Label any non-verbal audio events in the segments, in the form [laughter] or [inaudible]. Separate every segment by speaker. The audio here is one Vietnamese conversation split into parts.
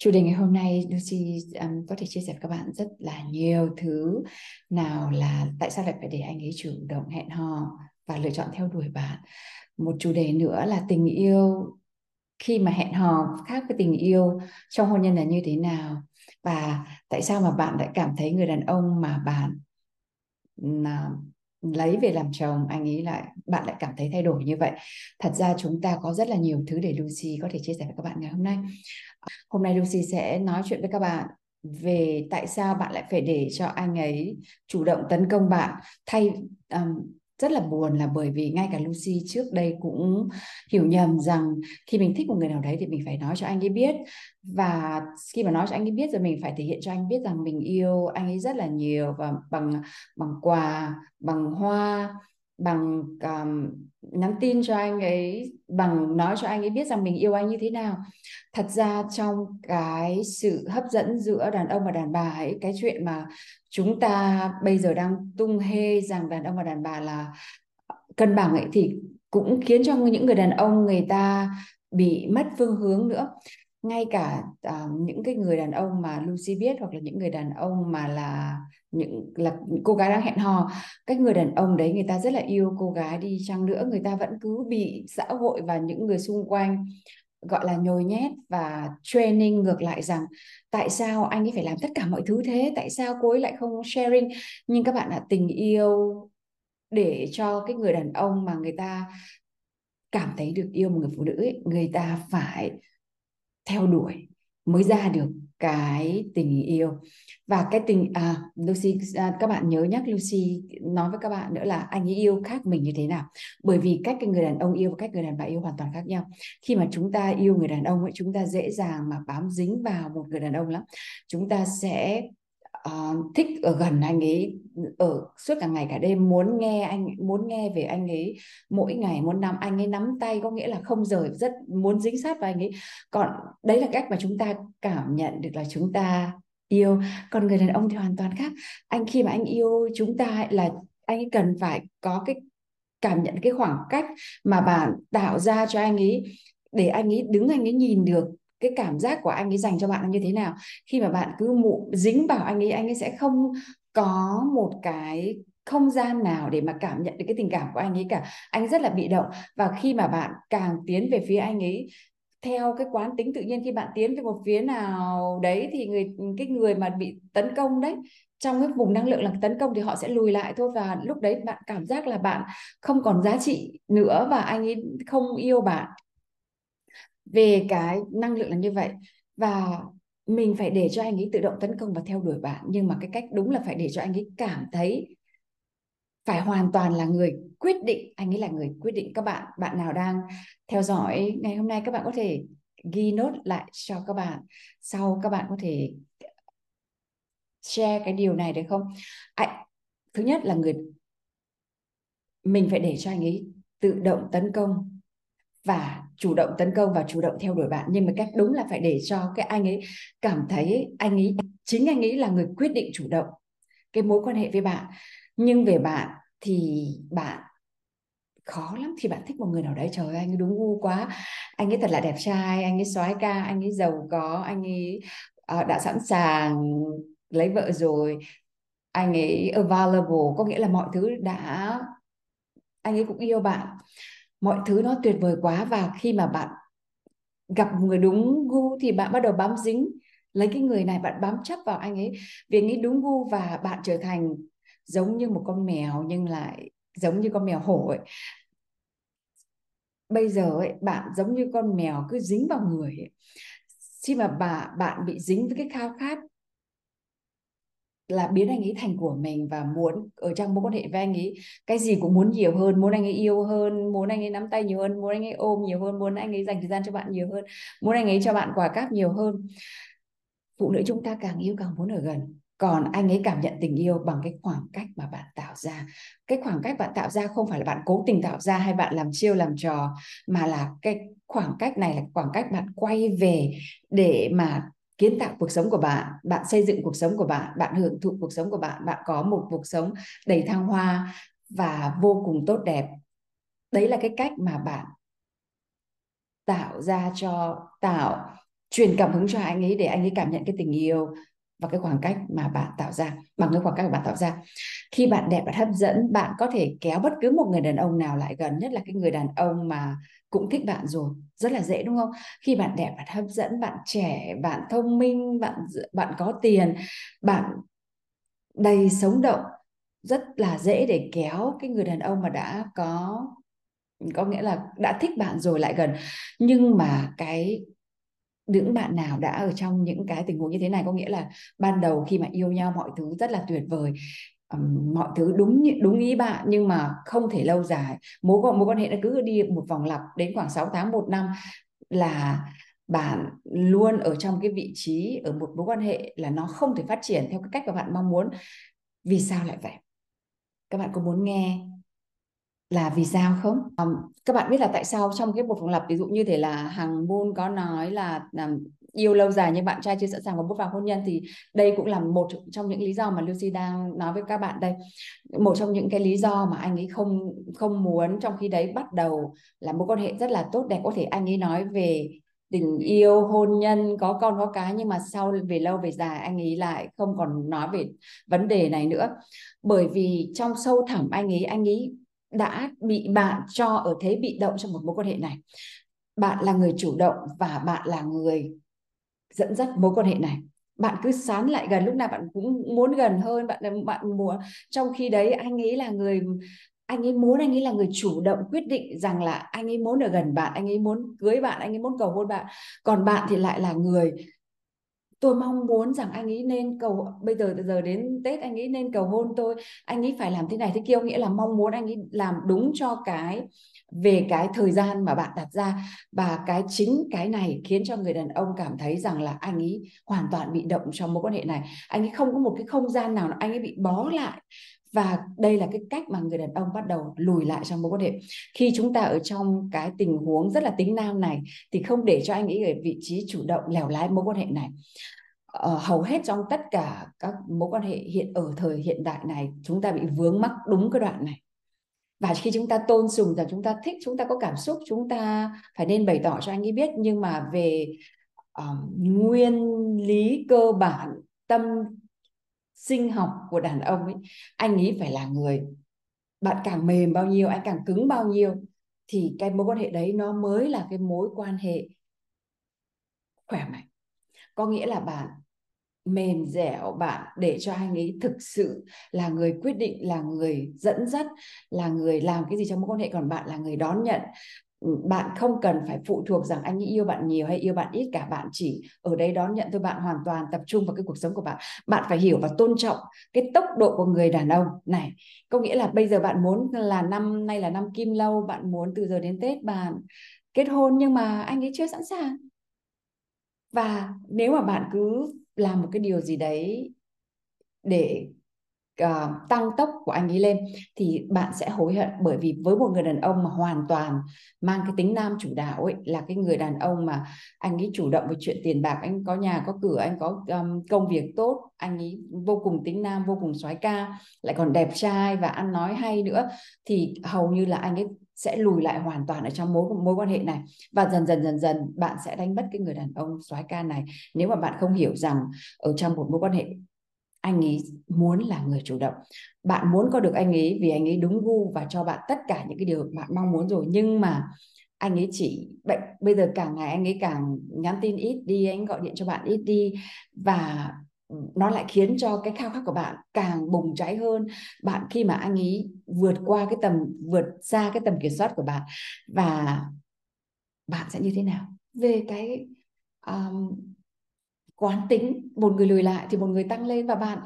Speaker 1: Chủ đề ngày hôm nay Lucy um, có thể chia sẻ với các bạn rất là nhiều thứ nào là tại sao lại phải để anh ấy chủ động hẹn hò và lựa chọn theo đuổi bạn. Một chủ đề nữa là tình yêu. Khi mà hẹn hò khác với tình yêu trong hôn nhân là như thế nào và tại sao mà bạn lại cảm thấy người đàn ông mà bạn là lấy về làm chồng anh ấy lại bạn lại cảm thấy thay đổi như vậy. Thật ra chúng ta có rất là nhiều thứ để Lucy có thể chia sẻ với các bạn ngày hôm nay hôm nay Lucy sẽ nói chuyện với các bạn về tại sao bạn lại phải để cho anh ấy chủ động tấn công bạn. Thay um, rất là buồn là bởi vì ngay cả Lucy trước đây cũng hiểu nhầm rằng khi mình thích một người nào đấy thì mình phải nói cho anh ấy biết. Và khi mà nói cho anh ấy biết rồi mình phải thể hiện cho anh biết rằng mình yêu anh ấy rất là nhiều và bằng bằng quà bằng hoa bằng um, nhắn tin cho anh ấy bằng nói cho anh ấy biết rằng mình yêu anh như thế nào. Thật ra trong cái sự hấp dẫn giữa đàn ông và đàn bà ấy cái chuyện mà chúng ta bây giờ đang tung hê rằng đàn ông và đàn bà là cân bằng ấy thì cũng khiến cho những người đàn ông người ta bị mất phương hướng nữa ngay cả uh, những cái người đàn ông mà Lucy biết hoặc là những người đàn ông mà là những là cô gái đang hẹn hò cái người đàn ông đấy người ta rất là yêu cô gái đi chăng nữa người ta vẫn cứ bị xã hội và những người xung quanh gọi là nhồi nhét và training ngược lại rằng tại sao anh ấy phải làm tất cả mọi thứ thế? Tại sao cô ấy lại không sharing? Nhưng các bạn là tình yêu để cho cái người đàn ông mà người ta cảm thấy được yêu một người phụ nữ ấy, người ta phải theo đuổi mới ra được cái tình yêu. Và cái tình à Lucy à, các bạn nhớ nhắc Lucy nói với các bạn nữa là anh ấy yêu khác mình như thế nào. Bởi vì cách cái người đàn ông yêu và cách người đàn bà yêu hoàn toàn khác nhau. Khi mà chúng ta yêu người đàn ông ấy chúng ta dễ dàng mà bám dính vào một người đàn ông lắm. Chúng ta sẽ uh, thích ở gần anh ấy ở suốt cả ngày cả đêm muốn nghe anh muốn nghe về anh ấy. Mỗi ngày muốn nắm anh ấy nắm tay có nghĩa là không rời rất muốn dính sát vào anh ấy. Còn đấy là cách mà chúng ta cảm nhận được là chúng ta yêu. Còn người đàn ông thì hoàn toàn khác. Anh khi mà anh yêu chúng ta là anh ấy cần phải có cái cảm nhận cái khoảng cách mà bạn tạo ra cho anh ấy để anh ấy đứng anh ấy nhìn được cái cảm giác của anh ấy dành cho bạn như thế nào? Khi mà bạn cứ mụ, dính vào anh ấy anh ấy sẽ không có một cái không gian nào để mà cảm nhận được cái tình cảm của anh ấy cả. Anh rất là bị động. Và khi mà bạn càng tiến về phía anh ấy, theo cái quán tính tự nhiên, khi bạn tiến về một phía nào đấy thì người, cái người mà bị tấn công đấy, trong cái vùng năng lượng là tấn công thì họ sẽ lùi lại thôi. Và lúc đấy bạn cảm giác là bạn không còn giá trị nữa và anh ấy không yêu bạn về cái năng lượng là như vậy. Và mình phải để cho anh ấy tự động tấn công và theo đuổi bạn. Nhưng mà cái cách đúng là phải để cho anh ấy cảm thấy phải hoàn toàn là người quyết định. Anh ấy là người quyết định. Các bạn bạn nào đang theo dõi ngày hôm nay các bạn có thể ghi nốt lại cho các bạn. Sau các bạn có thể share cái điều này được không? À, thứ nhất là người mình phải để cho anh ấy tự động tấn công và chủ động tấn công và chủ động theo đuổi bạn. Nhưng mà cách đúng là phải để cho cái anh ấy cảm thấy anh ấy chính anh ấy là người quyết định chủ động cái mối quan hệ với bạn. Nhưng về bạn thì bạn khó lắm thì bạn thích một người nào đấy. Trời ơi anh ấy đúng ngu quá. Anh ấy thật là đẹp trai anh ấy soái ca anh ấy giàu có anh ấy uh, đã sẵn sàng lấy vợ rồi. Anh ấy available có nghĩa là mọi thứ đã anh ấy cũng yêu bạn mọi thứ nó tuyệt vời quá và khi mà bạn gặp người đúng gu thì bạn bắt đầu bám dính lấy cái người này, bạn bám chấp vào anh ấy vì anh ấy đúng gu và bạn trở thành giống như một con mèo nhưng lại giống như con mèo hổ ấy bây giờ ấy, bạn giống như con mèo cứ dính vào người ấy. khi mà bà, bạn bị dính với cái khao khát là biến anh ấy thành của mình và muốn ở trong mối quan hệ với anh ấy cái gì cũng muốn nhiều hơn, muốn anh ấy yêu hơn, muốn anh ấy nắm tay nhiều hơn, muốn anh ấy ôm nhiều hơn, muốn anh ấy dành thời gian cho bạn nhiều hơn, muốn anh ấy cho bạn quà cáp nhiều hơn. Phụ nữ chúng ta càng yêu càng muốn ở gần, còn anh ấy cảm nhận tình yêu bằng cái khoảng cách mà bạn tạo ra. Cái khoảng cách bạn tạo ra không phải là bạn cố tình tạo ra hay bạn làm chiêu làm trò, mà là cái khoảng cách này là khoảng cách bạn quay về để mà kiến tạo cuộc sống của bạn bạn xây dựng cuộc sống của bạn bạn hưởng thụ cuộc sống của bạn bạn có một cuộc sống đầy thăng hoa và vô cùng tốt đẹp. Đấy là cái cách mà bạn tạo ra cho, tạo truyền cảm hứng cho anh ấy để anh ấy cảm nhận cái tình yêu và cái khoảng cách mà bạn tạo ra, bằng cái khoảng cách mà bạn tạo ra. Khi bạn đẹp, bạn hấp dẫn, bạn có thể kéo bất cứ một người đàn ông nào lại gần, nhất là cái người đàn ông mà cũng thích bạn rồi. Rất là dễ, đúng không? Khi bạn đẹp, bạn hấp dẫn, bạn trẻ, bạn thông minh, bạn bạn có tiền, bạn đầy sống động, rất là dễ để kéo cái người đàn ông mà đã có có nghĩa là đã thích bạn rồi lại gần. Nhưng mà cái những bạn nào đã ở trong những cái tình huống như thế này có nghĩa là ban đầu khi mà yêu nhau mọi thứ rất là tuyệt vời um, mọi thứ đúng đúng ý bạn nhưng mà không thể lâu dài. Mối mối quan hệ nó cứ đi một vòng lặp đến khoảng 6 tháng một năm là bạn luôn ở trong cái vị trí ở một mối quan hệ là nó không thể phát triển theo cái cách mà bạn mong muốn. Vì sao lại vậy? Các bạn có muốn nghe là vì sao không? Um, các bạn biết là tại sao trong cái một phòng lập ví dụ như thế là hàng môn có nói là um, yêu lâu dài nhưng bạn trai chưa sẵn sàng và bước vào hôn nhân thì đây cũng là một trong những lý do mà Lucy đang nói với các bạn đây. Một trong những cái lý do mà anh ấy không không muốn trong khi đấy bắt đầu là mối quan hệ rất là tốt đẹp. Có thể anh ấy nói về tình yêu hôn nhân có con có cái nhưng mà sau về lâu về dài anh ấy lại không còn nói về vấn đề này nữa. Bởi vì trong sâu thẳm anh ấy anh ấy đã bị bạn cho ở thế bị động trong một mối quan hệ này. Bạn là người chủ động và bạn là người dẫn dắt mối quan hệ này. Bạn cứ sán lại gần, lúc nào bạn cũng muốn gần hơn, bạn bạn muốn, trong khi đấy anh ấy là người, anh ấy muốn, anh ấy là người chủ động quyết định rằng là anh ấy muốn ở gần bạn, anh ấy muốn cưới bạn, anh ấy muốn cầu hôn bạn. Còn bạn thì lại là người tôi mong muốn rằng anh ấy nên cầu, bây giờ từ giờ đến tết anh ấy nên cầu hôn tôi. Anh ấy phải làm thế này thế kia nghĩa là mong muốn anh ấy làm đúng cho cái, về cái thời gian mà bạn đặt ra. Và cái chính cái này khiến cho người đàn ông cảm thấy rằng là anh ấy hoàn toàn bị động trong mối quan hệ này. Anh ấy không có một cái không gian nào, anh ấy bị bó lại và đây là cái cách mà người đàn ông bắt đầu lùi lại trong mối quan hệ. Khi chúng ta ở trong cái tình huống rất là tính nam này thì không để cho anh ấy ở vị trí chủ động lèo lái mối quan hệ này. Ờ, hầu hết trong tất cả các mối quan hệ hiện ở thời hiện đại này chúng ta bị vướng mắc đúng cái đoạn này. Và khi chúng ta tôn sùng rằng chúng ta thích chúng ta có cảm xúc chúng ta phải nên bày tỏ cho anh ấy biết. Nhưng mà về uh, nguyên lý cơ bản tâm sinh học của đàn ông ấy, anh ấy phải là người bạn càng mềm bao nhiêu, anh càng cứng bao nhiêu, thì cái mối quan hệ đấy nó mới là cái mối quan hệ khỏe mạnh. Có nghĩa là bạn mềm dẻo, bạn để cho anh ấy thực sự là người quyết định, là người dẫn dắt, là người làm cái gì trong mối quan hệ còn bạn là người đón nhận bạn không cần phải phụ thuộc rằng anh ấy yêu bạn nhiều hay yêu bạn ít cả, bạn chỉ ở đây đón nhận thôi, bạn hoàn toàn tập trung vào cái cuộc sống của bạn. Bạn phải hiểu và tôn trọng cái tốc độ của người đàn ông. Này, có nghĩa là bây giờ bạn muốn là năm nay là năm kim lâu, bạn muốn từ giờ đến tết bạn kết hôn nhưng mà anh ấy chưa sẵn sàng. Và nếu mà bạn cứ làm một cái điều gì đấy để uh, tăng tốc của anh ấy lên thì bạn sẽ hối hận bởi vì với một người đàn ông mà hoàn toàn mang cái tính nam chủ đạo ấy là cái người đàn ông mà anh ấy chủ động về chuyện tiền bạc anh có nhà có cửa anh có um, công việc tốt anh ấy vô cùng tính nam vô cùng soái ca lại còn đẹp trai và ăn nói hay nữa thì hầu như là anh ấy sẽ lùi lại hoàn toàn ở trong mối mối quan hệ này. Và dần dần dần dần bạn sẽ đánh mất cái người đàn ông soái ca này. Nếu mà bạn không hiểu rằng ở trong một mối quan hệ anh ấy muốn là người chủ động. Bạn muốn có được anh ấy vì anh ấy đúng gu và cho bạn tất cả những cái điều bạn mong muốn rồi. Nhưng mà anh ấy chỉ bệnh bây giờ càng ngày anh ấy càng nhắn tin ít đi anh gọi điện cho bạn ít đi và nó lại khiến cho cái khao khát của bạn càng bùng cháy hơn. Bạn khi mà anh ấy vượt qua cái tầm vượt xa cái tầm kiểm soát của bạn và bạn sẽ như thế nào? Về cái um, quán tính, một người lùi lại thì một người tăng lên. Và bạn,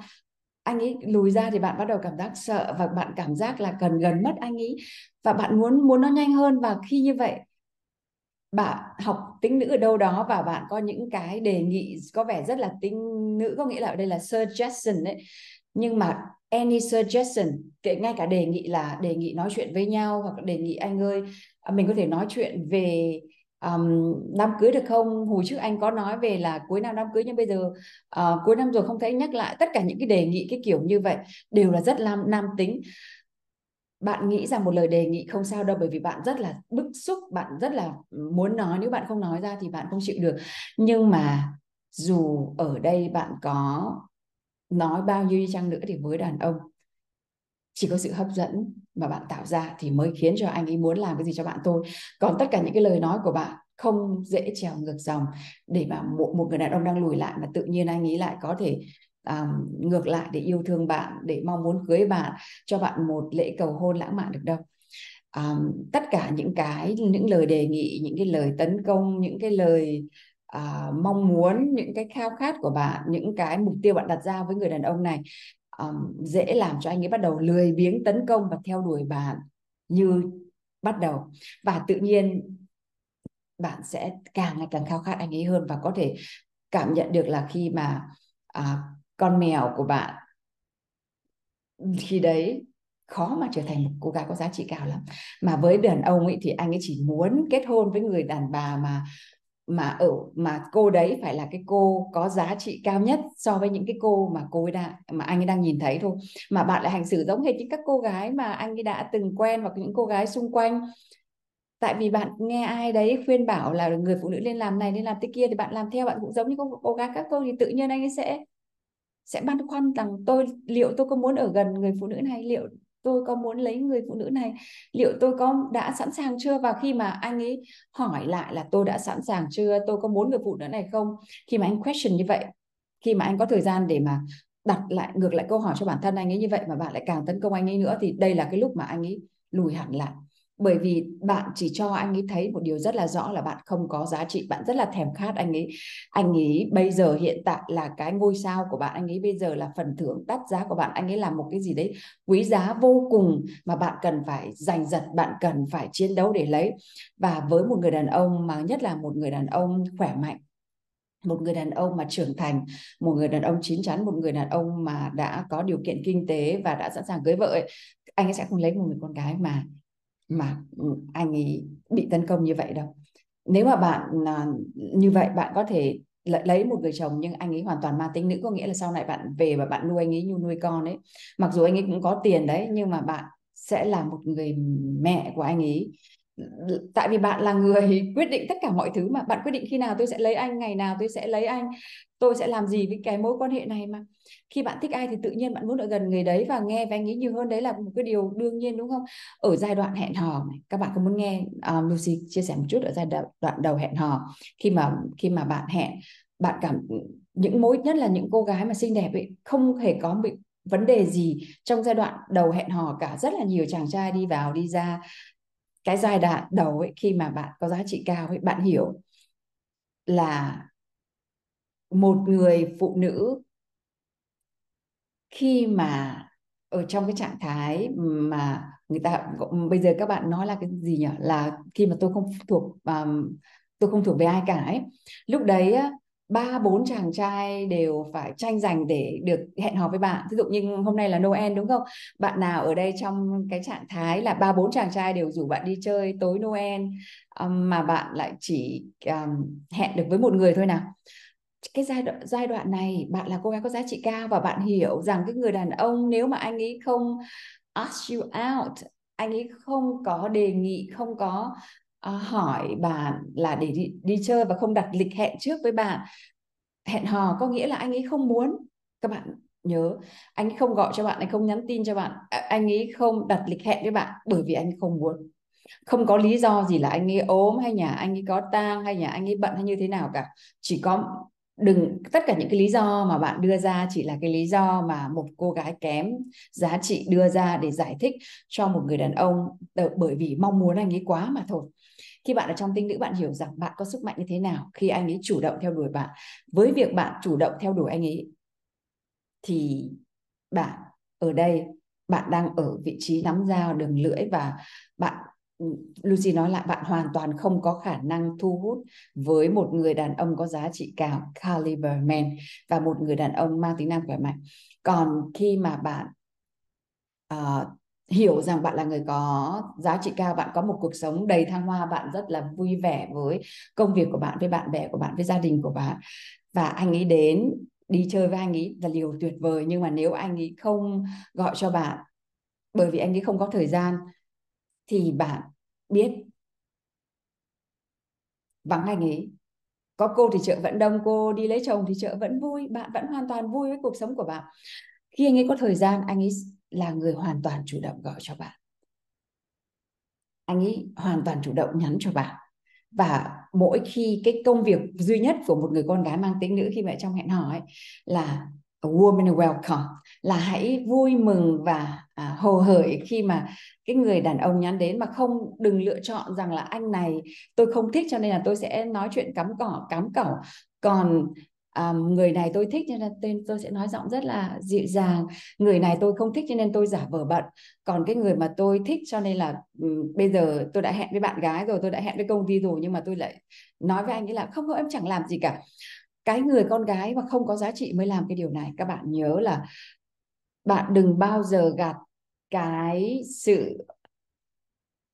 Speaker 1: anh ấy lùi ra thì bạn bắt đầu cảm giác sợ và bạn cảm giác là cần gần mất anh ấy. Và bạn muốn muốn nó nhanh hơn. Và khi như vậy, bạn học tính nữ ở đâu đó và bạn có những cái đề nghị có vẻ rất là tính nữ, có nghĩa là ở đây là suggestion đấy nhưng mà any suggestion, kể ngay cả đề nghị là đề nghị nói chuyện với nhau hoặc đề nghị anh ơi à, mình có thể nói chuyện về um, đám cưới được không? Hồi trước anh có nói về là cuối năm đám cưới nhưng bây giờ uh, cuối năm rồi không thấy nhắc lại tất cả những cái đề nghị cái kiểu như vậy đều là rất nam nam tính. Bạn nghĩ rằng một lời đề nghị không sao đâu bởi vì bạn rất là bức xúc bạn rất là muốn nói nếu bạn không nói ra thì bạn không chịu được. Nhưng mà dù ở đây bạn có nói bao nhiêu đi chăng nữa thì với đàn ông chỉ có sự hấp dẫn mà bạn tạo ra thì mới khiến cho anh ấy muốn làm cái gì cho bạn thôi. Còn tất cả những cái lời nói của bạn không dễ trèo ngược dòng để mà một, một người đàn ông đang lùi lại mà tự nhiên anh ấy lại có thể um, ngược lại để yêu thương bạn để mong muốn cưới bạn cho bạn một lễ cầu hôn lãng mạn được đâu. Um, tất cả những cái những lời đề nghị những cái lời tấn công những cái lời uh, mong muốn những cái khao khát của bạn những cái mục tiêu bạn đặt ra với người đàn ông này um, dễ làm cho anh ấy bắt đầu lười biếng tấn công và theo đuổi bạn như bắt đầu. Và tự nhiên bạn sẽ càng ngày càng khao khát anh ấy hơn và có thể cảm nhận được là khi mà à, con mèo của bạn khi đấy khó mà trở thành một cô gái có giá trị cao lắm. Mà với đàn ông ấy thì anh ấy chỉ muốn kết hôn với người đàn bà mà mà ở mà cô đấy phải là cái cô có giá trị cao nhất so với những cái cô mà cô ấy đang mà anh ấy đang nhìn thấy thôi. Mà bạn lại hành xử giống hệt như các cô gái mà anh ấy đã từng quen hoặc những cô gái xung quanh. Tại vì bạn nghe ai đấy khuyên bảo là người phụ nữ nên làm này nên làm thế kia thì bạn làm theo bạn cũng giống như cô, cô gái các cô thì tự nhiên anh ấy sẽ sẽ băn khoăn rằng tôi liệu tôi có muốn ở gần người phụ nữ này? Liệu tôi có muốn lấy người phụ nữ này? Liệu tôi có đã sẵn sàng chưa? Và khi mà anh ấy hỏi lại là tôi đã sẵn sàng chưa? Tôi có muốn người phụ nữ này không? Khi mà anh question như vậy, khi mà anh có thời gian để mà đặt lại, ngược lại câu hỏi cho bản thân anh ấy như vậy mà bạn lại càng tấn công anh ấy nữa thì đây là cái lúc mà anh ấy lùi hẳn lại bởi vì bạn chỉ cho anh ấy thấy một điều rất là rõ là bạn không có giá trị bạn rất là thèm khát anh ấy. Anh ấy bây giờ hiện tại là cái ngôi sao của bạn anh ấy bây giờ là phần thưởng đắt giá của bạn anh ấy làm một cái gì đấy quý giá vô cùng mà bạn cần phải giành giật bạn cần phải chiến đấu để lấy. Và với một người đàn ông mà nhất là một người đàn ông khỏe mạnh một người đàn ông mà trưởng thành một người đàn ông chín chắn một người đàn ông mà đã có điều kiện kinh tế và đã sẵn sàng cưới vợ ấy, anh ấy sẽ không lấy một người con gái mà mà ừ, anh ấy bị tấn công như vậy đâu. Nếu mà bạn à, như vậy bạn có thể lấy một người chồng nhưng anh ấy hoàn toàn mang tính nữ, có nghĩa là sau này bạn về và bạn nuôi anh ấy như nuôi con ấy. Mặc dù anh ấy cũng có tiền đấy, nhưng mà bạn sẽ là một người mẹ của anh ấy tại vì bạn là người [laughs] quyết định tất cả mọi thứ mà. Bạn quyết định khi nào tôi sẽ lấy anh ngày nào tôi sẽ lấy anh tôi sẽ làm gì với cái mối quan hệ này mà. Khi bạn thích ai thì tự nhiên bạn muốn ở gần người đấy và nghe và anh ấy nhiều hơn. Đấy là một cái điều đương nhiên đúng không? Ở giai đoạn hẹn hò này các bạn có muốn nghe uh, Lucy chia sẻ một chút ở giai đoạn đầu hẹn hò khi mà khi mà bạn hẹn bạn cảm những mối nhất là những cô gái mà xinh đẹp ấy không hề có bị vấn đề gì trong giai đoạn đầu hẹn hò cả. Rất là nhiều chàng trai đi vào đi ra cái giai đoạn đầu ấy khi mà bạn có giá trị cao ấy bạn hiểu là một người phụ nữ khi mà ở trong cái trạng thái mà người ta bây giờ các bạn nói là cái gì nhỉ? Là khi mà tôi không thuộc um, tôi không thuộc về ai cả ấy. Lúc đấy ba bốn chàng trai đều phải tranh giành để được hẹn hò với bạn. Ví dụ như hôm nay là Noel đúng không? Bạn nào ở đây trong cái trạng thái là ba bốn chàng trai đều rủ bạn đi chơi tối Noel um, mà bạn lại chỉ um, hẹn được với một người thôi nào? Cái giai đoạn giai đoạn này bạn là cô gái có giá trị cao và bạn hiểu rằng cái người đàn ông nếu mà anh ấy không ask you out anh ấy không có đề nghị không có uh, hỏi bạn là để đi, đi chơi và không đặt lịch hẹn trước với bạn hẹn hò có nghĩa là anh ấy không muốn. Các bạn nhớ anh ấy không gọi cho bạn anh không nhắn tin cho bạn. Anh ấy không đặt lịch hẹn với bạn bởi vì anh không muốn. Không có lý do gì là anh ấy ốm hay nhà anh ấy có tang hay nhà anh ấy bận hay như thế nào cả. Chỉ có đừng, tất cả những cái lý do mà bạn đưa ra chỉ là cái lý do mà một cô gái kém giá trị đưa ra để giải thích cho một người đàn ông ờ, bởi vì mong muốn anh ấy quá mà thôi. Khi bạn ở trong tinh nữ, bạn hiểu rằng bạn có sức mạnh như thế nào khi anh ấy chủ động theo đuổi bạn. Với việc bạn chủ động theo đuổi anh ấy thì bạn ở đây, bạn đang ở vị trí nắm dao, đường lưỡi và bạn Ừ, Lucy nói lại bạn hoàn toàn không có khả năng thu hút với một người đàn ông có giá trị cao caliber man và một người đàn ông mang tính năng khỏe mạnh. Còn khi mà bạn uh, hiểu rằng bạn là người có giá trị cao bạn có một cuộc sống đầy thăng hoa bạn rất là vui vẻ với công việc của bạn với bạn bè của bạn với gia đình của bạn và anh ấy đến đi chơi với anh ấy là điều tuyệt vời. Nhưng mà nếu anh ấy không gọi cho bạn bởi vì anh ấy không có thời gian thì bạn biết. Vắng anh ấy có cô thì chợ vẫn đông, cô đi lấy chồng thì chợ vẫn vui, bạn vẫn hoàn toàn vui với cuộc sống của bạn. Khi anh ấy có thời gian, anh ấy là người hoàn toàn chủ động gọi cho bạn. Anh ấy hoàn toàn chủ động nhắn cho bạn. Và mỗi khi cái công việc duy nhất của một người con gái mang tính nữ khi mẹ trong hẹn hò ấy là a woman welcome là hãy vui mừng và à, hồ hởi khi mà cái người đàn ông nhắn đến. Mà không đừng lựa chọn rằng là anh này tôi không thích cho nên là tôi sẽ nói chuyện cắm cỏ cắm cẩu còn à, người này tôi thích cho nên tên tôi sẽ nói giọng rất là dịu dàng. Người này tôi không thích cho nên tôi giả vờ bận. Còn cái người mà tôi thích cho nên là um, bây giờ tôi đã hẹn với bạn gái rồi tôi đã hẹn với công ty rồi nhưng mà tôi lại nói với anh ấy là không không em chẳng làm gì cả. Cái người con gái mà không có giá trị mới làm cái điều này. Các bạn nhớ là bạn đừng bao giờ gạt cái sự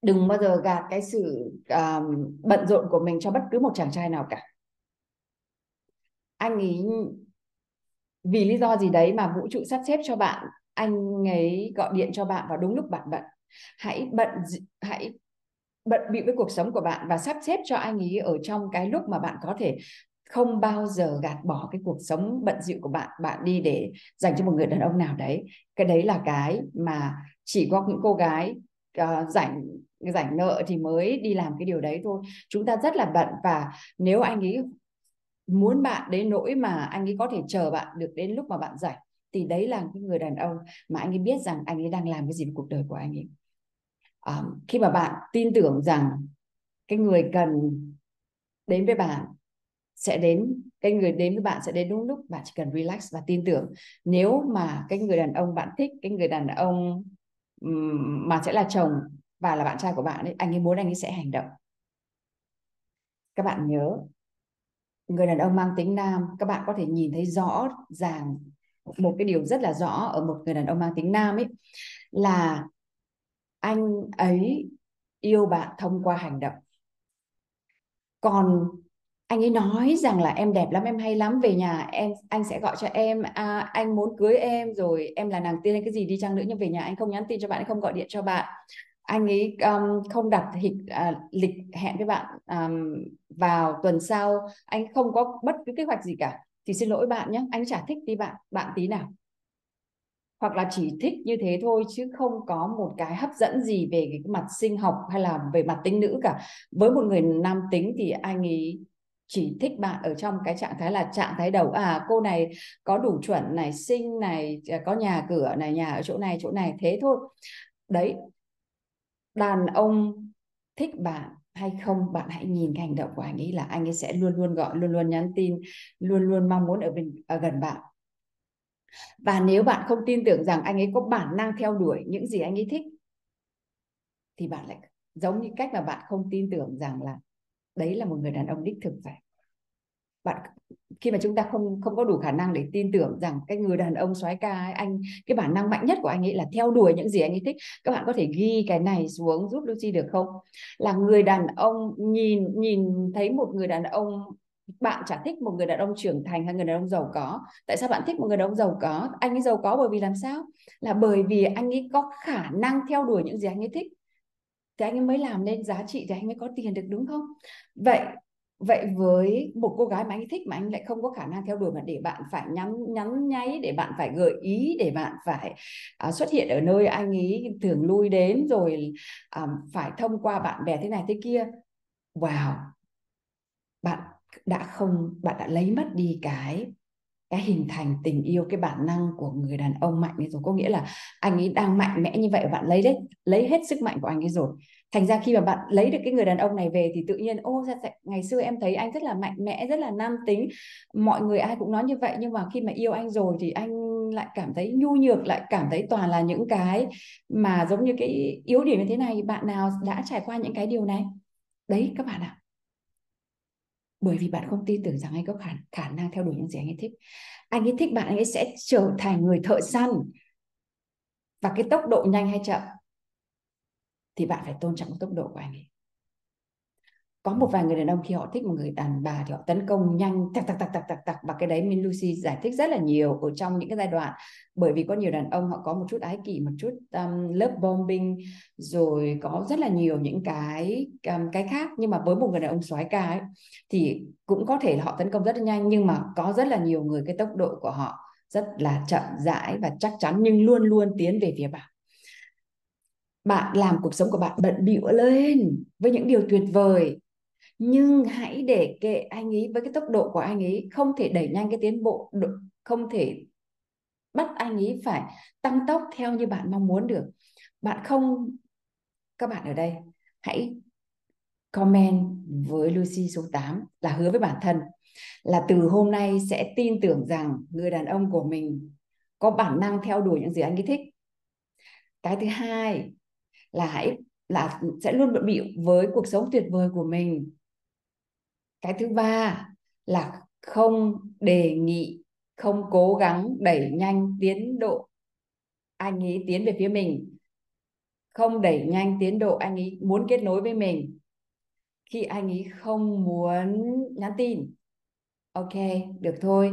Speaker 1: đừng bao giờ gạt cái sự um, bận rộn của mình cho bất cứ một chàng trai nào cả. Anh ấy vì lý do gì đấy mà vũ trụ sắp xếp cho bạn anh ấy gọi điện cho bạn vào đúng lúc bạn bận. Hãy bận hãy bận bịu với cuộc sống của bạn và sắp xếp cho anh ấy ở trong cái lúc mà bạn có thể không bao giờ gạt bỏ cái cuộc sống bận rộn của bạn bạn đi để dành cho một người đàn ông nào đấy. Cái đấy là cái mà chỉ có những cô gái uh, rảnh rảnh nợ thì mới đi làm cái điều đấy thôi. Chúng ta rất là bận và nếu anh ấy muốn bạn đến nỗi mà anh ấy có thể chờ bạn được đến lúc mà bạn rảnh thì đấy là cái người đàn ông mà anh ấy biết rằng anh ấy đang làm cái gì với cuộc đời của anh ấy. À, khi mà bạn tin tưởng rằng cái người cần đến với bạn sẽ đến, cái người đến với bạn sẽ đến đúng lúc, bạn chỉ cần relax và tin tưởng. Nếu mà cái người đàn ông bạn thích, cái người đàn ông mà sẽ là chồng và là bạn trai của bạn ấy, anh ấy muốn, anh ấy sẽ hành động. Các bạn nhớ, người đàn ông mang tính nam, các bạn có thể nhìn thấy rõ ràng một cái điều rất là rõ ở một người đàn ông mang tính nam ấy, là anh ấy yêu bạn thông qua hành động. Còn anh ấy nói rằng là em đẹp lắm em hay lắm về nhà em anh sẽ gọi cho em à, anh muốn cưới em rồi em là nàng tiên hay cái gì đi chăng nữa nhưng về nhà anh không nhắn tin cho bạn anh không gọi điện cho bạn. Anh ấy um, không đặt lịch, uh, à, lịch hẹn với bạn um, vào tuần sau. Anh không có bất cứ kế hoạch gì cả. Thì xin lỗi bạn nhé anh chả thích đi bạn bạn tí nào. Hoặc là chỉ thích như thế thôi chứ không có một cái hấp dẫn gì về cái mặt sinh học hay là về mặt tính nữ cả. Với một người nam tính thì anh ấy chỉ thích bạn ở trong cái trạng thái là trạng thái đầu. À cô này có đủ chuẩn này sinh này à, có nhà cửa này, nhà ở chỗ này chỗ này, thế thôi. Đấy, đàn ông thích bạn hay không, bạn hãy nhìn cái hành động của anh ấy là anh ấy sẽ luôn luôn gọi, luôn luôn nhắn tin, luôn luôn mong muốn ở bên, ở gần bạn. Và nếu bạn không tin tưởng rằng anh ấy có bản năng theo đuổi những gì anh ấy thích, thì bạn lại giống như cách mà bạn không tin tưởng rằng là đấy là một người đàn ông đích thực phải. bạn khi mà chúng ta không không có đủ khả năng để tin tưởng rằng cái người đàn ông soái ca ấy, anh cái bản năng mạnh nhất của anh ấy là theo đuổi những gì anh ấy thích. Các bạn có thể ghi cái này xuống giúp Lucy được không? Là người đàn ông nhìn nhìn thấy một người đàn ông bạn chả thích một người đàn ông trưởng thành hay người đàn ông giàu có. Tại sao bạn thích một người đàn ông giàu có? Anh ấy giàu có bởi vì làm sao? Là bởi vì anh ấy có khả năng theo đuổi những gì anh ấy thích thì anh ấy mới làm nên giá trị thì anh mới có tiền được đúng không? Vậy vậy với một cô gái mà anh thích mà anh lại không có khả năng theo đuổi mà để bạn phải nhắn nhắn nháy để bạn phải gợi ý để bạn phải uh, xuất hiện ở nơi anh ấy thường lui đến rồi um, phải thông qua bạn bè thế này thế kia. Wow! Bạn đã không bạn đã lấy mất đi cái cái hình thành tình yêu, cái bản năng của người đàn ông mạnh ấy rồi. Có nghĩa là anh ấy đang mạnh mẽ như vậy bạn lấy đấy, lấy hết sức mạnh của anh ấy rồi. Thành ra khi mà bạn lấy được cái người đàn ông này về thì tự nhiên, ô ngày xưa em thấy anh rất là mạnh mẽ, rất là nam tính. Mọi người ai cũng nói như vậy nhưng mà khi mà yêu anh rồi thì anh anh lại cảm thấy nhu nhược, lại cảm thấy toàn là những cái mà giống như cái yếu điểm như thế này. Bạn nào đã trải qua những cái điều này? Đấy, các bạn ạ bởi vì bạn không tin tưởng rằng anh có khả, khả năng theo đuổi những gì anh ấy thích. Anh ấy thích bạn anh ấy sẽ trở thành người thợ săn. Và cái tốc độ nhanh hay chậm thì bạn phải tôn trọng cái tốc độ của anh ấy có một vài người đàn ông khi họ thích một người đàn bà thì họ tấn công nhanh tặc tặc tặc tặc tặc tặc và cái đấy Min Lucy giải thích rất là nhiều ở trong những cái giai đoạn. Bởi vì có nhiều đàn ông họ có một chút ái kỷ một chút um, lớp bombing rồi có rất là nhiều những cái um, cái khác. Nhưng mà với một người đàn ông soái ca ấy, thì cũng có thể là họ tấn công rất là nhanh nhưng mà có rất là nhiều người cái tốc độ của họ rất là chậm rãi và chắc chắn nhưng luôn luôn tiến về phía bạn. Bạn làm cuộc sống của bạn bận bịu lên với những điều tuyệt vời nhưng hãy để kệ anh ấy với cái tốc độ của anh ấy, không thể đẩy nhanh cái tiến bộ không thể bắt anh ấy phải tăng tốc theo như bạn mong muốn được. Bạn không, các bạn ở đây, hãy comment với Lucy số 8 là hứa với bản thân là từ hôm nay sẽ tin tưởng rằng người đàn ông của mình có bản năng theo đuổi những gì anh ấy thích. Cái thứ hai là hãy, là sẽ luôn bận bịu với cuộc sống tuyệt vời của mình cái thứ ba là không đề nghị không cố gắng đẩy nhanh tiến độ. Anh ấy tiến về phía mình. Không đẩy nhanh tiến độ anh ấy muốn kết nối với mình. Khi anh ấy không muốn nhắn tin. Ok được thôi.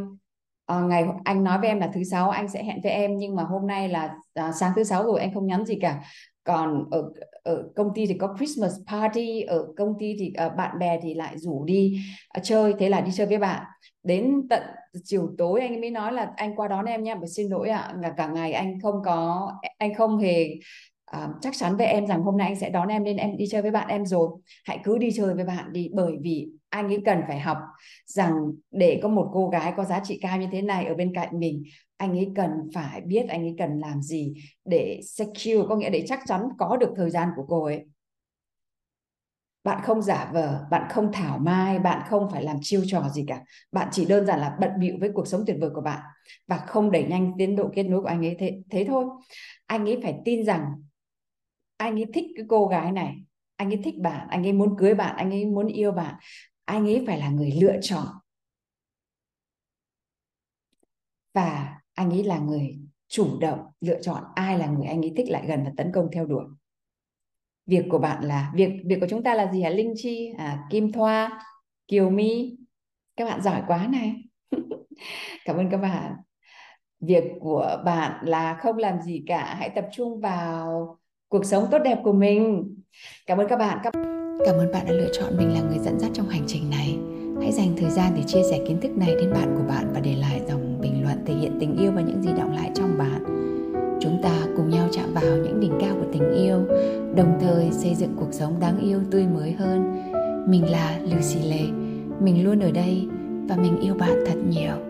Speaker 1: À, ngày anh nói với em là thứ sáu anh sẽ hẹn với em nhưng mà hôm nay là à, sáng thứ sáu rồi anh không nhắn gì cả. Còn ở ở công ty thì có Christmas party ở công ty thì uh, bạn bè thì lại rủ đi uh, chơi thế là đi chơi với bạn. Đến tận chiều tối anh mới nói là anh qua đón em nha bởi xin lỗi ạ à, cả ngày anh không có anh không hề à, chắc chắn với em rằng hôm nay anh sẽ đón em nên em đi chơi với bạn em rồi. Hãy cứ đi chơi với bạn đi bởi vì anh ấy cần phải học rằng để có một cô gái có giá trị cao như thế này ở bên cạnh mình anh ấy cần phải biết anh ấy cần làm gì để secure có nghĩa để chắc chắn có được thời gian của cô ấy. Bạn không giả vờ bạn không thảo mai bạn không phải làm chiêu trò gì cả. Bạn chỉ đơn giản là bận bịu với cuộc sống tuyệt vời của bạn và không đẩy nhanh tiến độ kết nối của anh ấy thế, thế thôi. Anh ấy phải tin rằng anh ấy thích cái cô gái này anh ấy thích bạn anh ấy muốn cưới bạn anh ấy muốn yêu bạn. Anh ấy phải là người lựa chọn. Và anh ấy là người chủ động lựa chọn ai là người anh ấy thích lại gần và tấn công theo đuổi. Việc của bạn là việc việc của chúng ta là gì hả? Linh chi à, kim thoa kiều my các bạn giỏi quá này. [laughs] Cảm ơn các bạn. Việc của bạn là không làm gì cả hãy tập trung vào cuộc sống tốt đẹp của mình. Cảm ơn các bạn.
Speaker 2: Cảm ơn bạn đã lựa chọn mình là người dẫn dắt trong hành trình này. Hãy dành thời gian để chia sẻ kiến thức này đến bạn của bạn và để lại dòng bình luận thể hiện tình yêu và những gì động lại trong bạn. Chúng ta cùng nhau chạm vào những đỉnh cao của tình yêu, đồng thời xây dựng cuộc sống đáng yêu tươi mới hơn. Mình là lucy lê. Mình luôn ở đây và mình yêu bạn thật nhiều.